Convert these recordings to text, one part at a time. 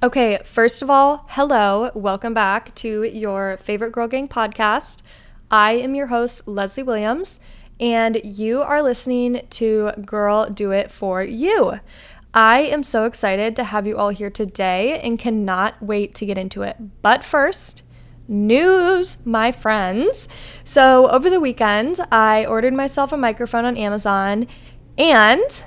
Okay, first of all, hello. Welcome back to your favorite Girl Gang podcast. I am your host, Leslie Williams, and you are listening to Girl Do It For You. I am so excited to have you all here today and cannot wait to get into it. But first, news, my friends. So, over the weekend, I ordered myself a microphone on Amazon and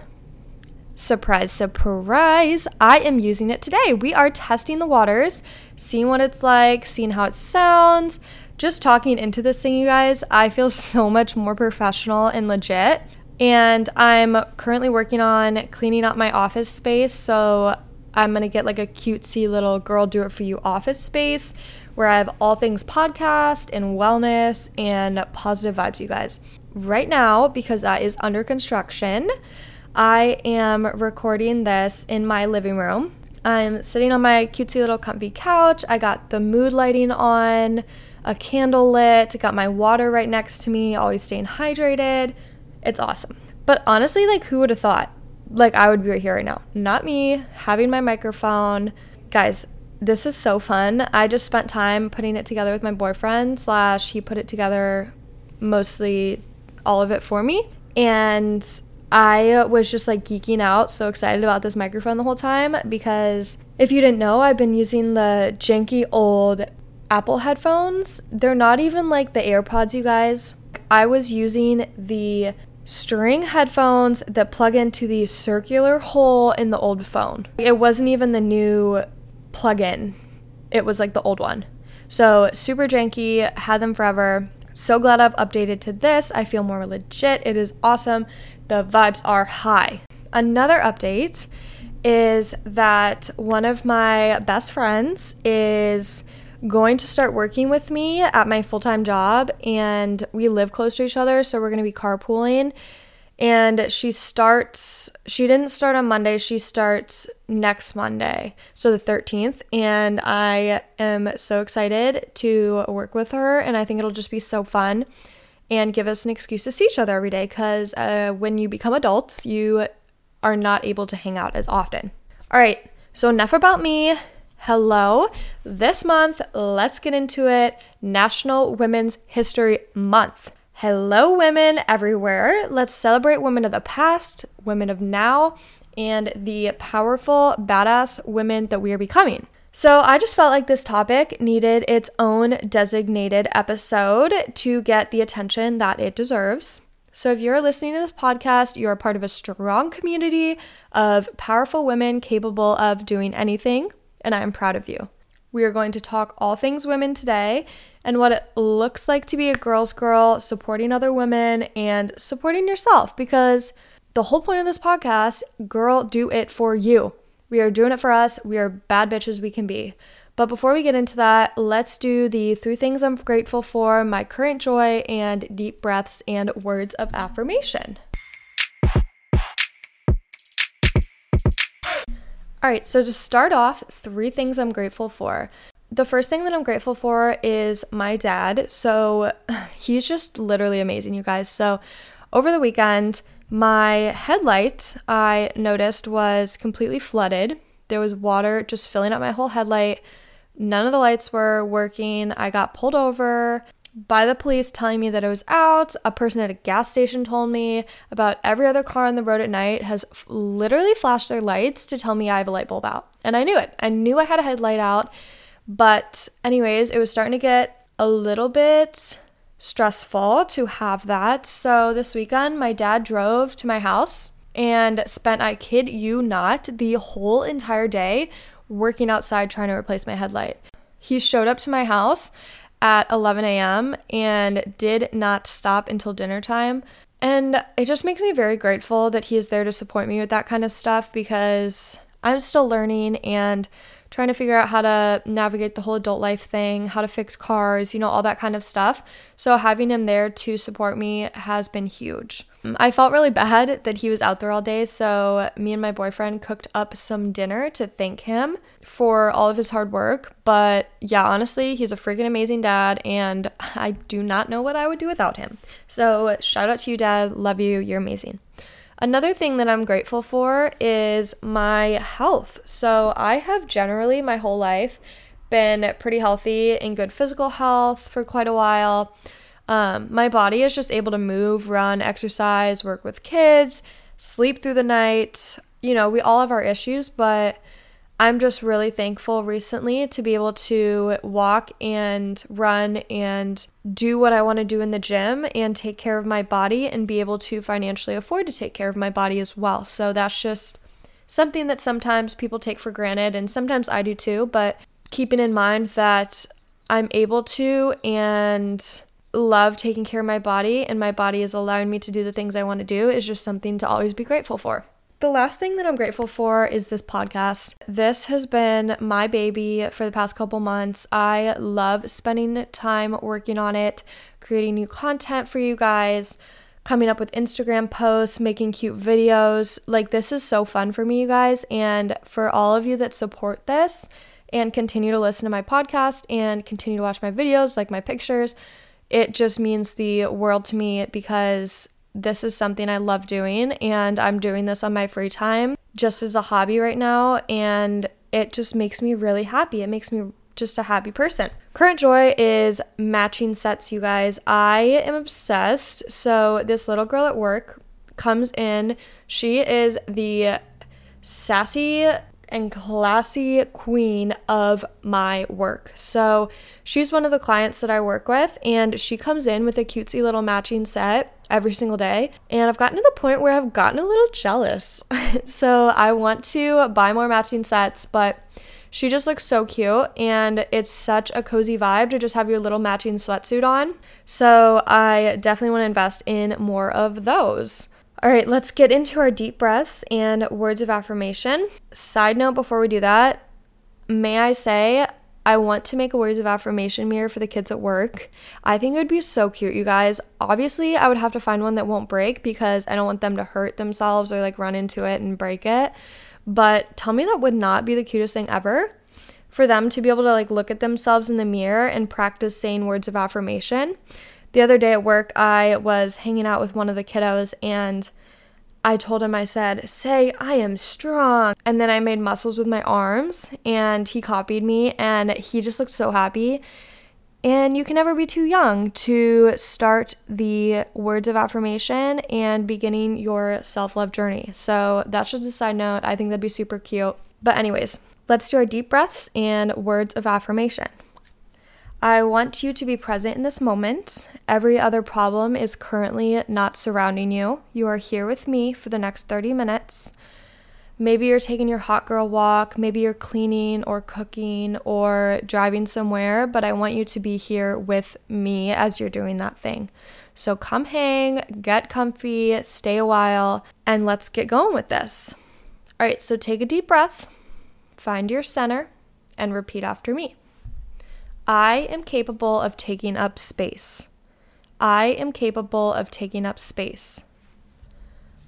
surprise, surprise, I am using it today. We are testing the waters, seeing what it's like, seeing how it sounds. Just talking into this thing, you guys, I feel so much more professional and legit. And I'm currently working on cleaning up my office space. So I'm to get like a cutesy little girl do it for you office space where I have all things podcast and wellness and positive vibes, you guys. Right now, because that is under construction, I am recording this in my living room. I'm sitting on my cutesy little comfy couch. I got the mood lighting on, a candle lit, got my water right next to me, always staying hydrated. It's awesome. But honestly, like, who would have thought? Like, I would be right here right now. Not me, having my microphone. Guys, this is so fun. I just spent time putting it together with my boyfriend, slash, he put it together mostly all of it for me. And I was just like geeking out, so excited about this microphone the whole time because if you didn't know, I've been using the janky old Apple headphones. They're not even like the AirPods, you guys. I was using the string headphones that plug into the circular hole in the old phone. It wasn't even the new plug in, it was like the old one. So, super janky, had them forever. So glad I've updated to this. I feel more legit. It is awesome. The vibes are high. Another update is that one of my best friends is going to start working with me at my full time job, and we live close to each other, so we're going to be carpooling. And she starts she didn't start on monday she starts next monday so the 13th and i am so excited to work with her and i think it'll just be so fun and give us an excuse to see each other every day because uh, when you become adults you are not able to hang out as often. All right so enough about me. Hello. This month let's get into it. National women's history month. Hello, women everywhere. Let's celebrate women of the past, women of now, and the powerful, badass women that we are becoming. So, I just felt like this topic needed its own designated episode to get the attention that it deserves. So, if you're listening to this podcast, you're part of a strong community of powerful women capable of doing anything, and I am proud of you. We are going to talk all things women today and what it looks like to be a girl's girl, supporting other women and supporting yourself because the whole point of this podcast, girl, do it for you. We are doing it for us. We are bad bitches we can be. But before we get into that, let's do the three things I'm grateful for, my current joy, and deep breaths and words of affirmation. All right, so to start off, three things I'm grateful for. The first thing that I'm grateful for is my dad. So he's just literally amazing, you guys. So over the weekend, my headlight I noticed was completely flooded. There was water just filling up my whole headlight. None of the lights were working. I got pulled over by the police telling me that it was out. A person at a gas station told me about every other car on the road at night has f- literally flashed their lights to tell me I have a light bulb out. And I knew it. I knew I had a headlight out. But, anyways, it was starting to get a little bit stressful to have that. So, this weekend, my dad drove to my house and spent, I kid you not, the whole entire day working outside trying to replace my headlight. He showed up to my house at 11 a.m. and did not stop until dinner time. And it just makes me very grateful that he is there to support me with that kind of stuff because I'm still learning and trying to figure out how to navigate the whole adult life thing, how to fix cars, you know, all that kind of stuff. So having him there to support me has been huge. Um, I felt really bad that he was out there all day, so me and my boyfriend cooked up some dinner to thank him for all of his hard work. But yeah, honestly, he's a freaking amazing dad, and I do not know what I would do without him. So shout out to you, dad. Love you. You're amazing. Another thing that I'm grateful for is my health. So, I have generally my whole life been pretty healthy in good physical health for quite a while. Um, my body is just able to move, run, exercise, work with kids, sleep through the night. You know, we all have our issues, but I'm just really thankful recently to be able to walk and run and do what I want to do in the gym and take care of my body and be able to financially afford to take care of my body as well. So that's just something that sometimes people take for granted and sometimes I do too, but keeping in mind that I'm able to and love taking care of my body and my body is allowing me to do the things I want to do is just something to always be grateful for. The last thing that I'm grateful for is this podcast. This has been my baby for the past couple months. I love spending time working on it, creating new content for you guys, coming up with Instagram posts, making cute videos. Like, this is so fun for me, you guys. And for all of you that support this and continue to listen to my podcast and continue to watch my videos, like my pictures, it just means the world to me because this is something I love doing and I'm doing this on my free time just as a hobby right now and it just makes me really happy. It makes me just a happy person. Current joy is matching sets, you guys. I am obsessed. So, this little girl at work comes in. She is the sassy and classy queen of my work. So she's one of the clients that I work with, and she comes in with a cutesy little matching set every single day. And I've gotten to the point where I've gotten a little jealous. so I want to buy more matching sets, but she just looks so cute and it's such a cozy vibe to just have your little matching sweatsuit on. So I definitely want to invest in more of those. All right, let's get into our deep breaths and words of affirmation. Side note before we do that, may I say, I want to make a words of affirmation mirror for the kids at work. I think it would be so cute, you guys. Obviously, I would have to find one that won't break because I don't want them to hurt themselves or like run into it and break it. But tell me that would not be the cutest thing ever for them to be able to like look at themselves in the mirror and practice saying words of affirmation the other day at work, I was hanging out with one of the kiddos and I told him, I said, say, I am strong. And then I made muscles with my arms and he copied me and he just looked so happy. And you can never be too young to start the words of affirmation and beginning your self love journey. So that's just a side note. I think that'd be super cute. But, anyways, let's do our deep breaths and words of affirmation. I want you to be present in this moment. Every other problem is currently not surrounding you. You are here with me for the next 30 minutes. Maybe you're taking your hot girl walk, maybe you're cleaning or cooking or driving somewhere, but I want you to be here with me as you're doing that thing. So come hang, get comfy, stay a while, and let's get going with this. All right, so take a deep breath, find your center, and repeat after me. I am capable of taking up space. I am capable of taking up space.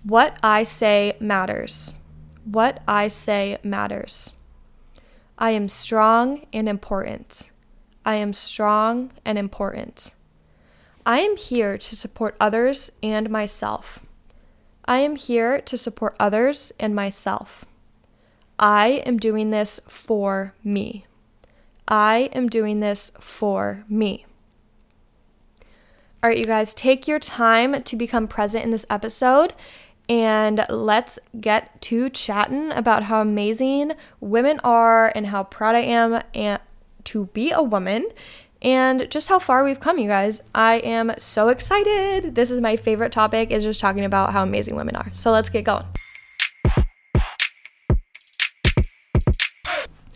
What I say matters. What I say matters. I am strong and important. I am strong and important. I am here to support others and myself. I am here to support others and myself. I am doing this for me. I am doing this for me. All right, you guys, take your time to become present in this episode and let's get to chatting about how amazing women are and how proud I am and to be a woman and just how far we've come, you guys. I am so excited. This is my favorite topic is just talking about how amazing women are. So let's get going.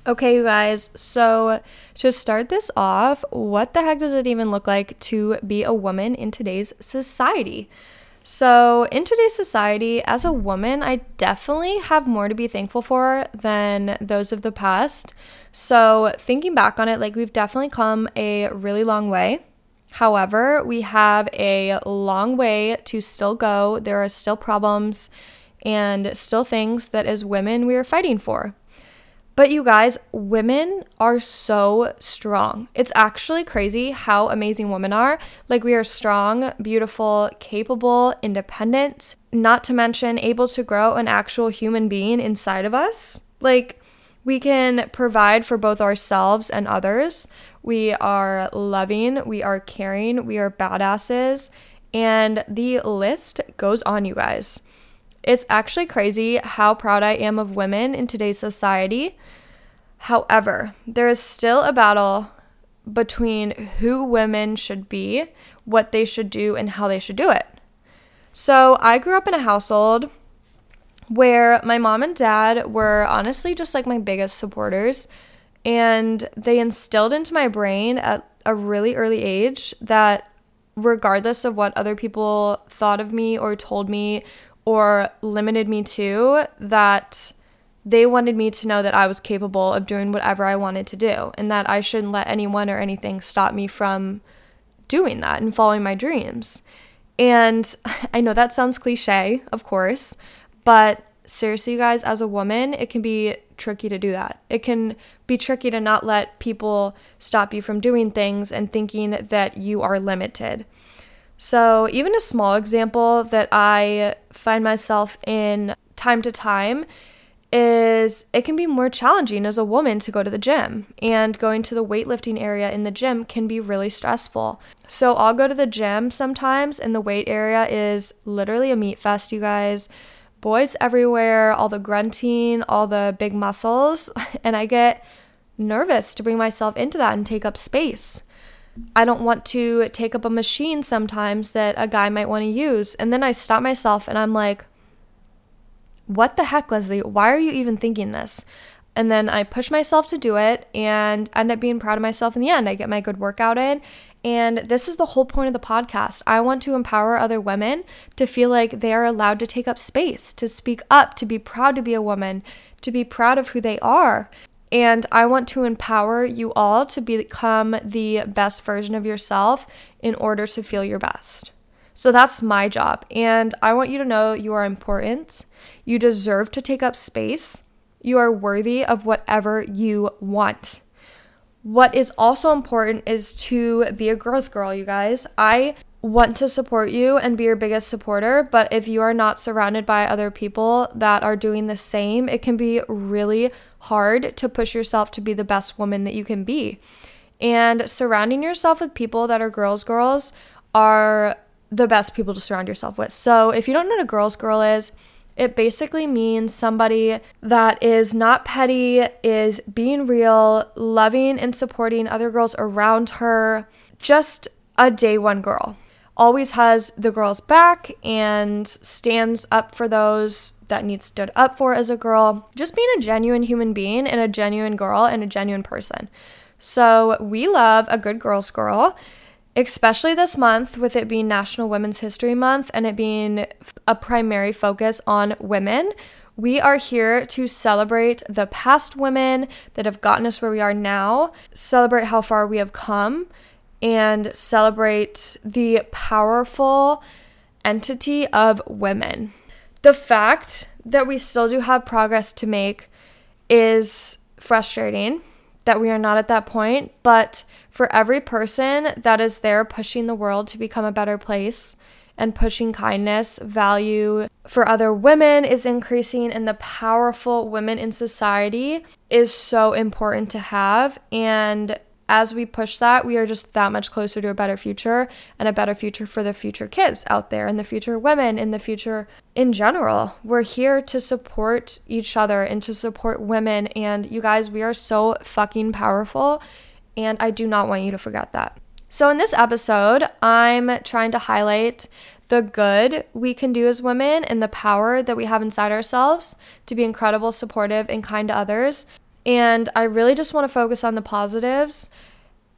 Okay, you guys, so to start this off, what the heck does it even look like to be a woman in today's society? So, in today's society, as a woman, I definitely have more to be thankful for than those of the past. So, thinking back on it, like we've definitely come a really long way. However, we have a long way to still go. There are still problems and still things that as women we are fighting for. But you guys, women are so strong. It's actually crazy how amazing women are. Like, we are strong, beautiful, capable, independent, not to mention able to grow an actual human being inside of us. Like, we can provide for both ourselves and others. We are loving, we are caring, we are badasses, and the list goes on, you guys. It's actually crazy how proud I am of women in today's society. However, there is still a battle between who women should be, what they should do, and how they should do it. So, I grew up in a household where my mom and dad were honestly just like my biggest supporters. And they instilled into my brain at a really early age that regardless of what other people thought of me or told me or limited me to, that they wanted me to know that I was capable of doing whatever I wanted to do and that I shouldn't let anyone or anything stop me from doing that and following my dreams. And I know that sounds cliche, of course, but seriously, you guys, as a woman, it can be tricky to do that. It can be tricky to not let people stop you from doing things and thinking that you are limited. So, even a small example that I find myself in time to time is it can be more challenging as a woman to go to the gym, and going to the weightlifting area in the gym can be really stressful. So, I'll go to the gym sometimes, and the weight area is literally a meat fest, you guys. Boys everywhere, all the grunting, all the big muscles, and I get nervous to bring myself into that and take up space. I don't want to take up a machine sometimes that a guy might want to use. And then I stop myself and I'm like, what the heck, Leslie? Why are you even thinking this? And then I push myself to do it and end up being proud of myself in the end. I get my good workout in. And this is the whole point of the podcast. I want to empower other women to feel like they are allowed to take up space, to speak up, to be proud to be a woman, to be proud of who they are. And I want to empower you all to become the best version of yourself in order to feel your best. So that's my job. And I want you to know you are important. You deserve to take up space. You are worthy of whatever you want. What is also important is to be a girl's girl, you guys. I want to support you and be your biggest supporter, but if you are not surrounded by other people that are doing the same, it can be really hard to push yourself to be the best woman that you can be. And surrounding yourself with people that are girls, girls are the best people to surround yourself with. So, if you don't know what a girl's girl is, it basically means somebody that is not petty, is being real, loving and supporting other girls around her, just a day one girl. Always has the girl's back and stands up for those that needs stood up for as a girl, just being a genuine human being and a genuine girl and a genuine person. So we love a good girl's girl, especially this month with it being National Women's History Month and it being a primary focus on women. We are here to celebrate the past women that have gotten us where we are now, celebrate how far we have come, and celebrate the powerful entity of women the fact that we still do have progress to make is frustrating that we are not at that point. But for every person that is there pushing the world to become a better place and pushing kindness, value for other women is increasing, and the powerful women in society is so important to have. And as we push that, we are just that much closer to a better future and a better future for the future kids out there and the future women in the future in general. We're here to support each other and to support women. And you guys, we are so fucking powerful. And I do not want you to forget that. So, in this episode, I'm trying to highlight the good we can do as women and the power that we have inside ourselves to be incredible, supportive, and kind to others. And I really just want to focus on the positives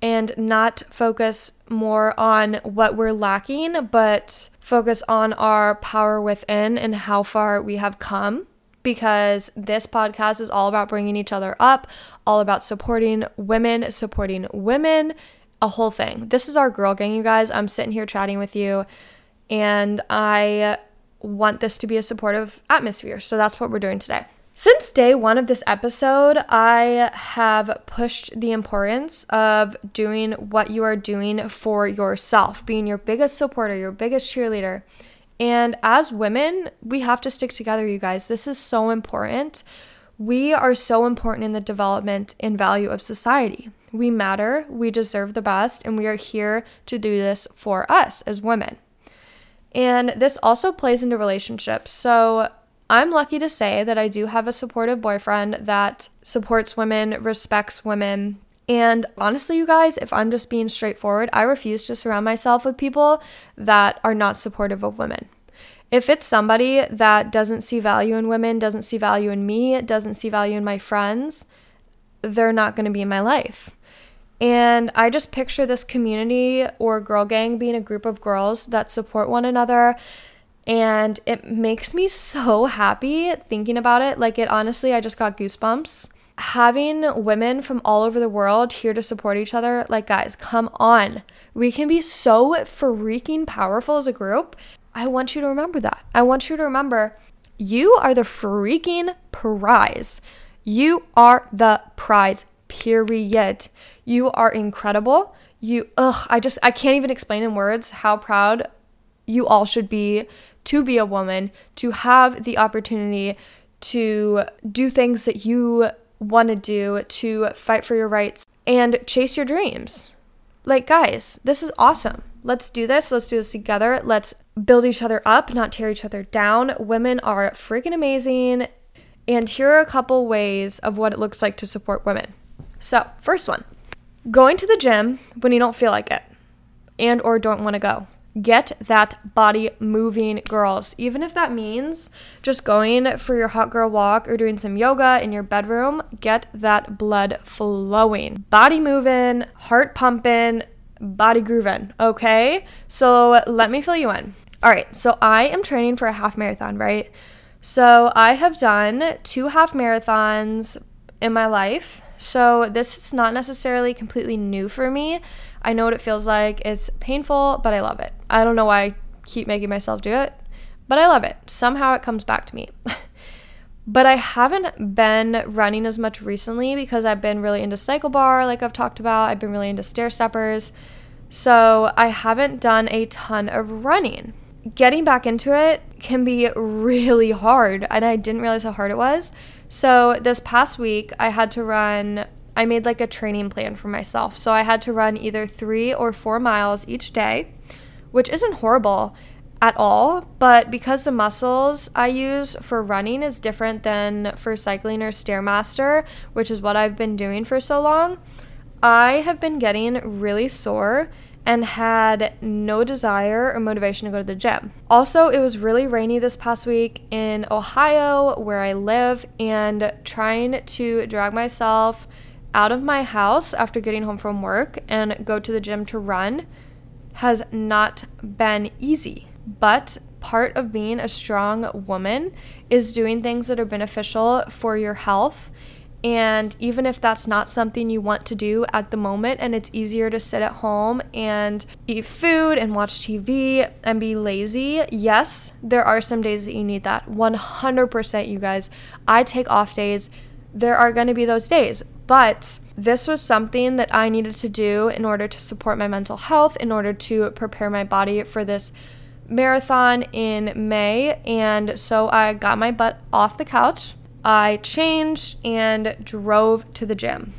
and not focus more on what we're lacking, but focus on our power within and how far we have come. Because this podcast is all about bringing each other up, all about supporting women, supporting women, a whole thing. This is our girl gang, you guys. I'm sitting here chatting with you, and I want this to be a supportive atmosphere. So that's what we're doing today. Since day one of this episode, I have pushed the importance of doing what you are doing for yourself, being your biggest supporter, your biggest cheerleader. And as women, we have to stick together, you guys. This is so important. We are so important in the development and value of society. We matter, we deserve the best, and we are here to do this for us as women. And this also plays into relationships. So I'm lucky to say that I do have a supportive boyfriend that supports women, respects women. And honestly, you guys, if I'm just being straightforward, I refuse to surround myself with people that are not supportive of women. If it's somebody that doesn't see value in women, doesn't see value in me, doesn't see value in my friends, they're not going to be in my life. And I just picture this community or girl gang being a group of girls that support one another, and it makes me so happy thinking about it. Like, it honestly, I just got goosebumps. Having women from all over the world here to support each other, like, guys, come on. We can be so freaking powerful as a group. I want you to remember that. I want you to remember you are the freaking prize. You are the prize, period. You are incredible. You, ugh, I just, I can't even explain in words how proud you all should be to be a woman, to have the opportunity to do things that you want to do, to fight for your rights and chase your dreams. Like, guys, this is awesome. Let's do this. Let's do this together. Let's build each other up, not tear each other down. Women are freaking amazing. And here are a couple ways of what it looks like to support women. So, first one going to the gym when you don't feel like it and or don't want to go get that body moving, girls. Even if that means just going for your hot girl walk or doing some yoga in your bedroom, get that blood flowing. Body moving, heart pumping, body grooving, okay? So let me fill you in. All right, so I am training for a half marathon, right? So I have done two half marathons in my life. So this is not necessarily completely new for me. I know what it feels like. It's painful, but I love it. I don't know why I keep making myself do it, but I love it. Somehow it comes back to me. but I haven't been running as much recently because I've been really into CycleBar, like I've talked about. I've been really into stair steppers. So I haven't done a ton of running. Getting back into it can be really hard, and I didn't realize how hard it was. So this past week, I had to run I made like a training plan for myself. So I had to run either three or four miles each day, which isn't horrible at all. But because the muscles I use for running is different than for cycling or Stairmaster, which is what I've been doing for so long, I have been getting really sore and had no desire or motivation to go to the gym. Also, it was really rainy this past week in Ohio, where I live, and trying to drag myself out of my house after getting home from work and go to the gym to run has not been easy. But part of being a strong woman is doing things that are beneficial for your health. And even if that's not something you want to do at the moment, and it's easier to sit at home and eat food and watch TV and be lazy, yes, there are some days that you need that. 100%, you guys. I take off days. There are going to be those days. But this was something that I needed to do in order to support my mental health, in order to prepare my body for this marathon in May. And so I got my butt off the couch, I changed and drove to the gym.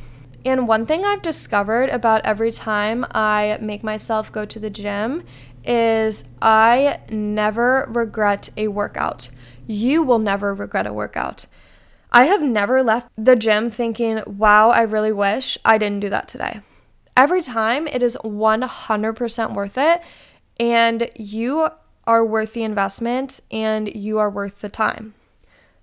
And one thing I've discovered about every time I make myself go to the gym is I never regret a workout. You will never regret a workout. I have never left the gym thinking, wow, I really wish I didn't do that today. Every time it is 100% worth it, and you are worth the investment and you are worth the time.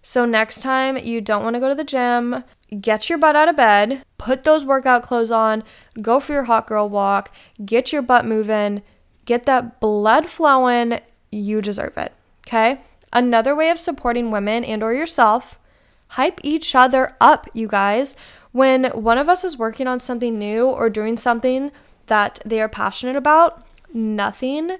So, next time you don't want to go to the gym, get your butt out of bed, put those workout clothes on, go for your hot girl walk, get your butt moving, get that blood flowing. You deserve it. Okay? Another way of supporting women and or yourself hype each other up, you guys. When one of us is working on something new or doing something that they are passionate about, nothing,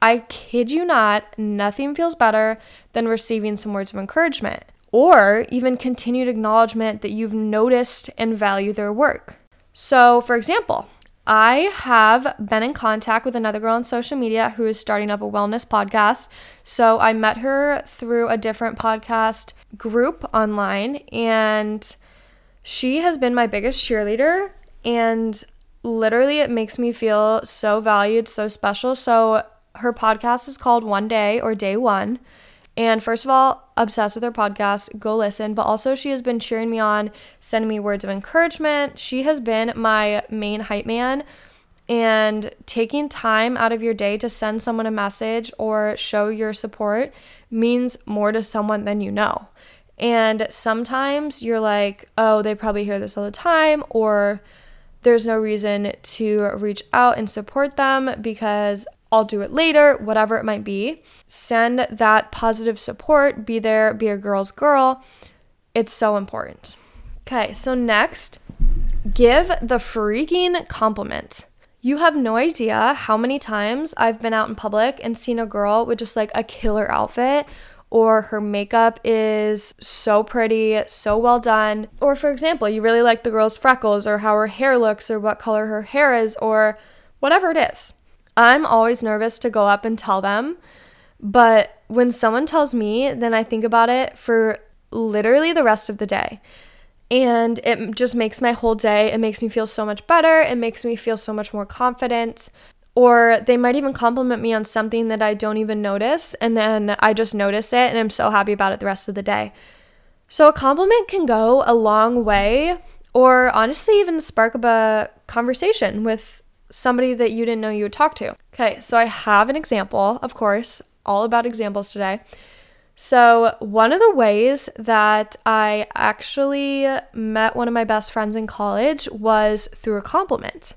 I kid you not, nothing feels better than receiving some words of encouragement or even continued acknowledgement that you've noticed and value their work. So, for example, I have been in contact with another girl on social media who is starting up a wellness podcast. So I met her through a different podcast group online, and she has been my biggest cheerleader. And literally, it makes me feel so valued, so special. So her podcast is called One Day or Day One. And first of all, obsessed with her podcast. Go listen. But also, she has been cheering me on, sending me words of encouragement. She has been my main hype man. And taking time out of your day to send someone a message or show your support means more to someone than you know. And sometimes you're like, oh, they probably hear this all the time, or there's no reason to reach out and support them because I'll do it later, whatever it might be. Send that positive support, be there, be a girl's girl. It's so important. Okay, so next, give the freaking compliment. You have no idea how many times I've been out in public and seen a girl with just like a killer outfit or her makeup is so pretty, so well done. Or, for example, you really like the girl's freckles or how her hair looks or what color her hair is or whatever it is. I'm always nervous to go up and tell them, but when someone tells me, then I think about it for literally the rest of the day. And it just makes my whole day, it makes me feel so much better. It makes me feel so much more confident. Or they might even compliment me on something that I don't even notice. And then I just notice it and I'm so happy about it the rest of the day. So a compliment can go a long way, or honestly, even spark up a conversation with somebody that you didn't know you would talk to. Okay, so I have an example, of course, all about examples today. So, one of the ways that I actually met one of my best friends in college was through a compliment.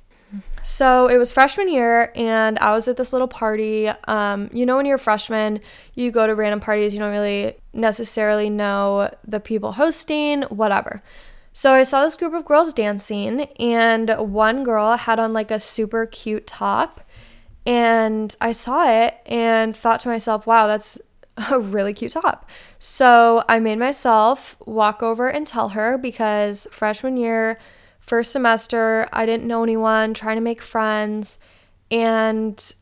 So it was freshman year, and I was at this little party. Um, you know, when you're a freshman, you go to random parties, you don't really necessarily know the people hosting, whatever. So I saw this group of girls dancing, and one girl had on like a super cute top. And I saw it and thought to myself, wow, that's a really cute top. So I made myself walk over and tell her because freshman year, first semester, I didn't know anyone, trying to make friends, and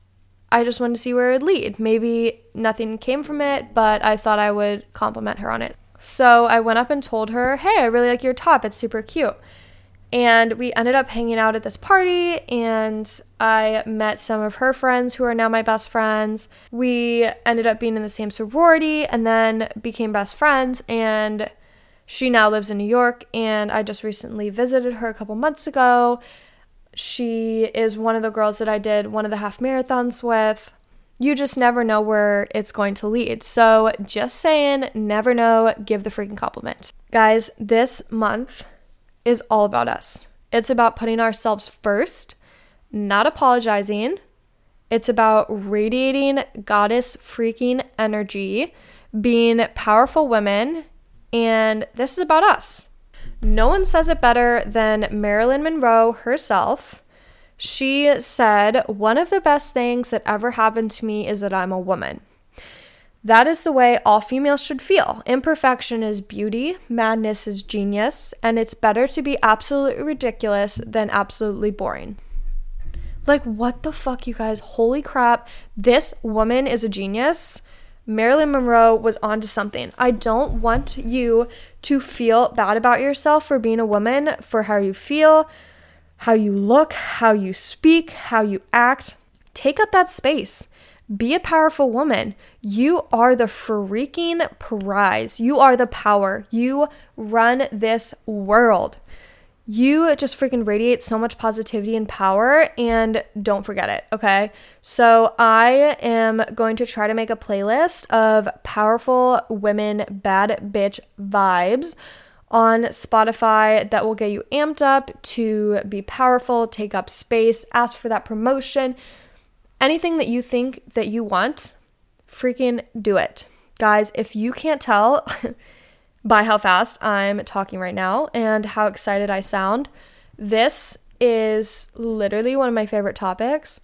I just wanted to see where it would lead. Maybe nothing came from it, but I thought I would compliment her on it. So I went up and told her, hey, I really like your top. It's super cute. And we ended up hanging out at this party, and I met some of her friends who are now my best friends. We ended up being in the same sorority and then became best friends. And she now lives in New York, and I just recently visited her a couple months ago. She is one of the girls that I did one of the half marathons with you just never know where it's going to lead. So, just saying, never know, give the freaking compliment. Guys, this month is all about us. It's about putting ourselves first, not apologizing. It's about radiating goddess freaking energy, being powerful women, and this is about us. No one says it better than Marilyn Monroe herself. She said, One of the best things that ever happened to me is that I'm a woman. That is the way all females should feel. Imperfection is beauty, madness is genius, and it's better to be absolutely ridiculous than absolutely boring. Like, what the fuck, you guys? Holy crap. This woman is a genius. Marilyn Monroe was onto something. I don't want you to feel bad about yourself for being a woman, for how you feel, how you look, how you speak, how you act. Take up that space. Be a powerful woman. You are the freaking prize. You are the power. You run this world. You just freaking radiate so much positivity and power, and don't forget it, okay? So, I am going to try to make a playlist of powerful women, bad bitch vibes on Spotify that will get you amped up to be powerful, take up space, ask for that promotion. Anything that you think that you want, freaking do it. Guys, if you can't tell by how fast I'm talking right now and how excited I sound, this is literally one of my favorite topics.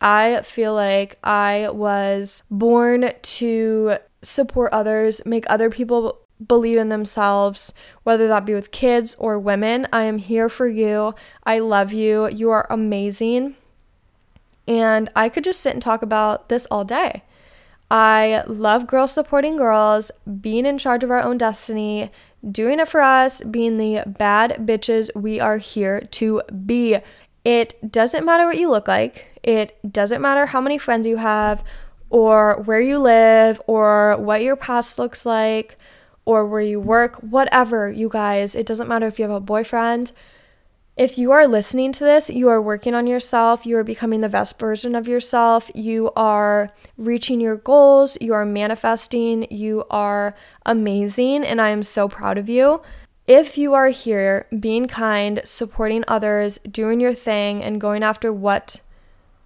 I feel like I was born to support others, make other people believe in themselves, whether that be with kids or women. I am here for you. I love you. You are amazing. And I could just sit and talk about this all day. I love girls supporting girls, being in charge of our own destiny, doing it for us, being the bad bitches we are here to be. It doesn't matter what you look like, it doesn't matter how many friends you have, or where you live, or what your past looks like, or where you work, whatever, you guys. It doesn't matter if you have a boyfriend if you are listening to this, you are working on yourself, you are becoming the best version of yourself, you are reaching your goals, you are manifesting, you are amazing, and I am so proud of you. If you are here being kind, supporting others, doing your thing, and going after what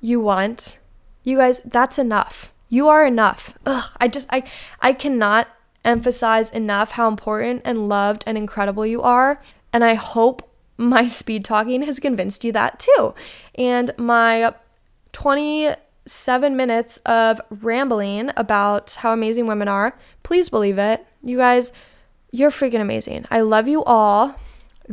you want, you guys, that's enough. You are enough. Ugh, I just, I, I cannot emphasize enough how important and loved and incredible you are. And I hope my speed talking has convinced you that too. And my 27 minutes of rambling about how amazing women are, please believe it. You guys, you're freaking amazing. I love you all.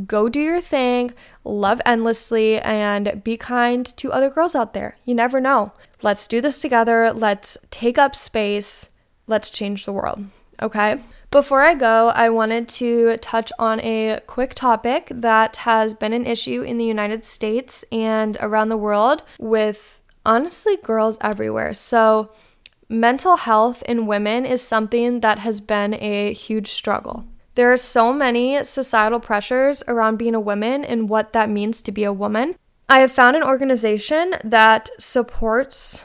Go do your thing, love endlessly, and be kind to other girls out there. You never know. Let's do this together. Let's take up space. Let's change the world. Okay? Before I go, I wanted to touch on a quick topic that has been an issue in the United States and around the world with honestly girls everywhere. So, mental health in women is something that has been a huge struggle. There are so many societal pressures around being a woman and what that means to be a woman. I have found an organization that supports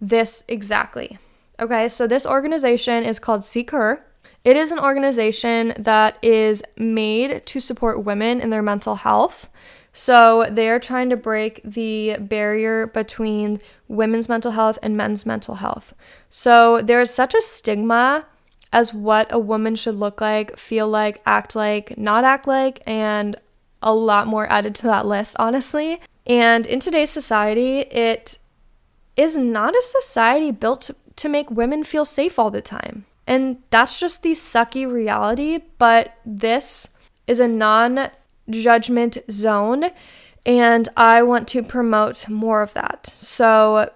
this exactly. Okay, so this organization is called SeekHer. It is an organization that is made to support women in their mental health. So they are trying to break the barrier between women's mental health and men's mental health. So there is such a stigma as what a woman should look like, feel like, act like, not act like, and a lot more added to that list, honestly. And in today's society, it is not a society built to, make women feel safe all the time. And that's just the sucky reality, but this is a non judgment zone, and I want to promote more of that. So,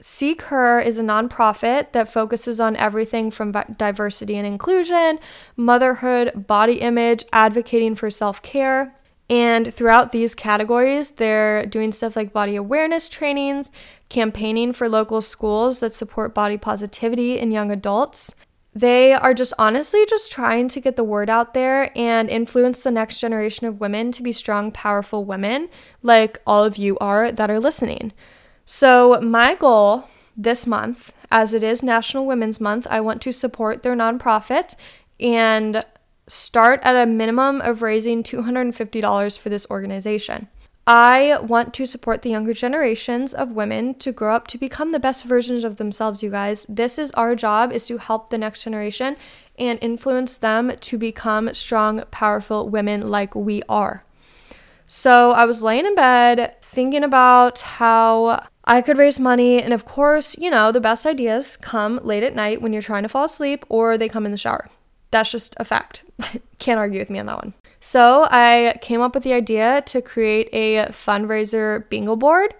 SeekHer is a nonprofit that focuses on everything from diversity and inclusion, motherhood, body image, advocating for self care. And throughout these categories, they're doing stuff like body awareness trainings, campaigning for local schools that support body positivity in young adults, they are just honestly just trying to get the word out there and influence the next generation of women to be strong, powerful women like all of you are that are listening. So, my goal this month, as it is National Women's Month, I want to support their nonprofit and start at a minimum of raising $250 for this organization. I want to support the younger generations of women to grow up to become the best versions of themselves, you guys. This is our job is to help the next generation and influence them to become strong, powerful women like we are. So, I was laying in bed thinking about how I could raise money, and of course, you know, the best ideas come late at night when you're trying to fall asleep or they come in the shower. That's just a fact. Can't argue with me on that one. So I came up with the idea to create a fundraiser bingo board.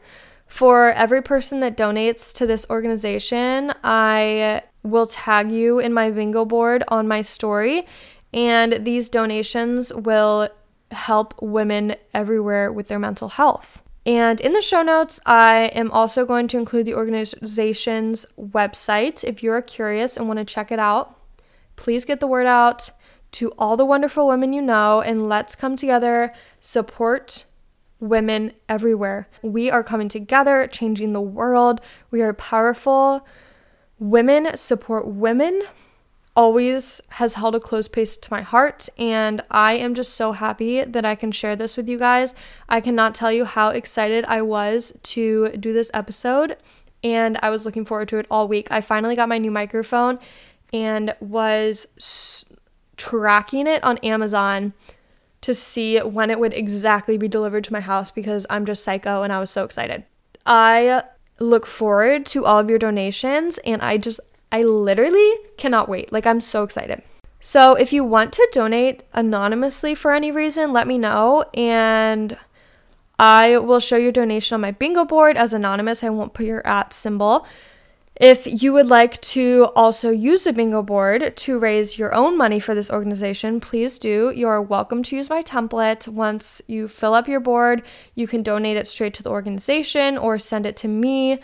For every person that donates to this organization, I will tag you in my bingo board on my story, and these donations will help women everywhere with their mental health. And in the show notes, I am also going to include the organization's website if you are curious and want to check it out. Please get the word out to all the wonderful women you know, and let's come together, support women everywhere. We are coming together, changing the world. We are powerful. Women support women always has held a close place to my heart, and I am just so happy that I can share this with you guys. I cannot tell you how excited I was to do this episode, and I was looking forward to it all week. I finally got my new microphone and was tracking it on Amazon to see when it would exactly be delivered to my house because I'm just psycho and I was so excited. I look forward to all of your donations and I just, I literally cannot wait. Like, I'm so excited. So if you want to donate anonymously for any reason, let me know and I will show your donation on my bingo board as anonymous. I won't put your at symbol. If you would like to also use a bingo board to raise your own money for this organization, please do. You're welcome to use my template. Once you fill up your board, you can donate it straight to the organization or send it to me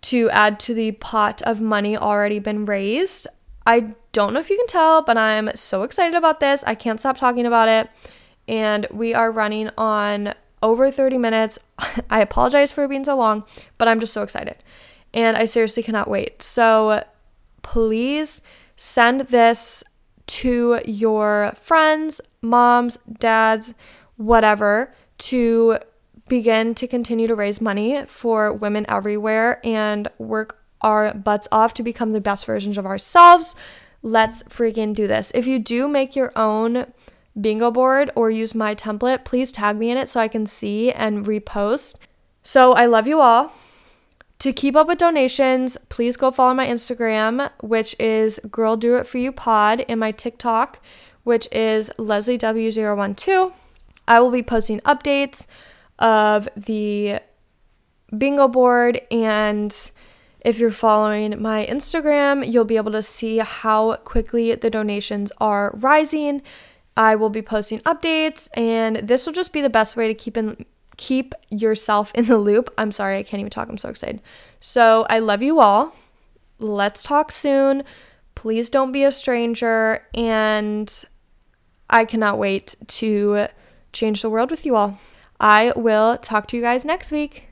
to add to the pot of money already been raised. I don't know if you can tell, but I'm so excited about this. I can't stop talking about it. And we are running on over 30 minutes. I apologize for being so long, but I'm just so excited and I seriously cannot wait. So please send this to your friends, moms, dads, whatever, to begin to continue to raise money for women everywhere and work our butts off to become the best versions of ourselves. Let's freaking do this. If you do make your own bingo board or use my template, please tag me in it so I can see and repost. So I love you all. To keep up with donations, please go follow my Instagram, which is Girl Do It For You Pod, and my TikTok, which is Leslie W012. I will be posting updates of the bingo board, and if you're following my Instagram, you'll be able to see how quickly the donations are rising. I will be posting updates, and this will just be the best way to keep in keep yourself in the loop. I'm sorry, I can't even talk. I'm so excited. So, I love you all. Let's talk soon. Please don't be a stranger. And I cannot wait to change the world with you all. I will talk to you guys next week.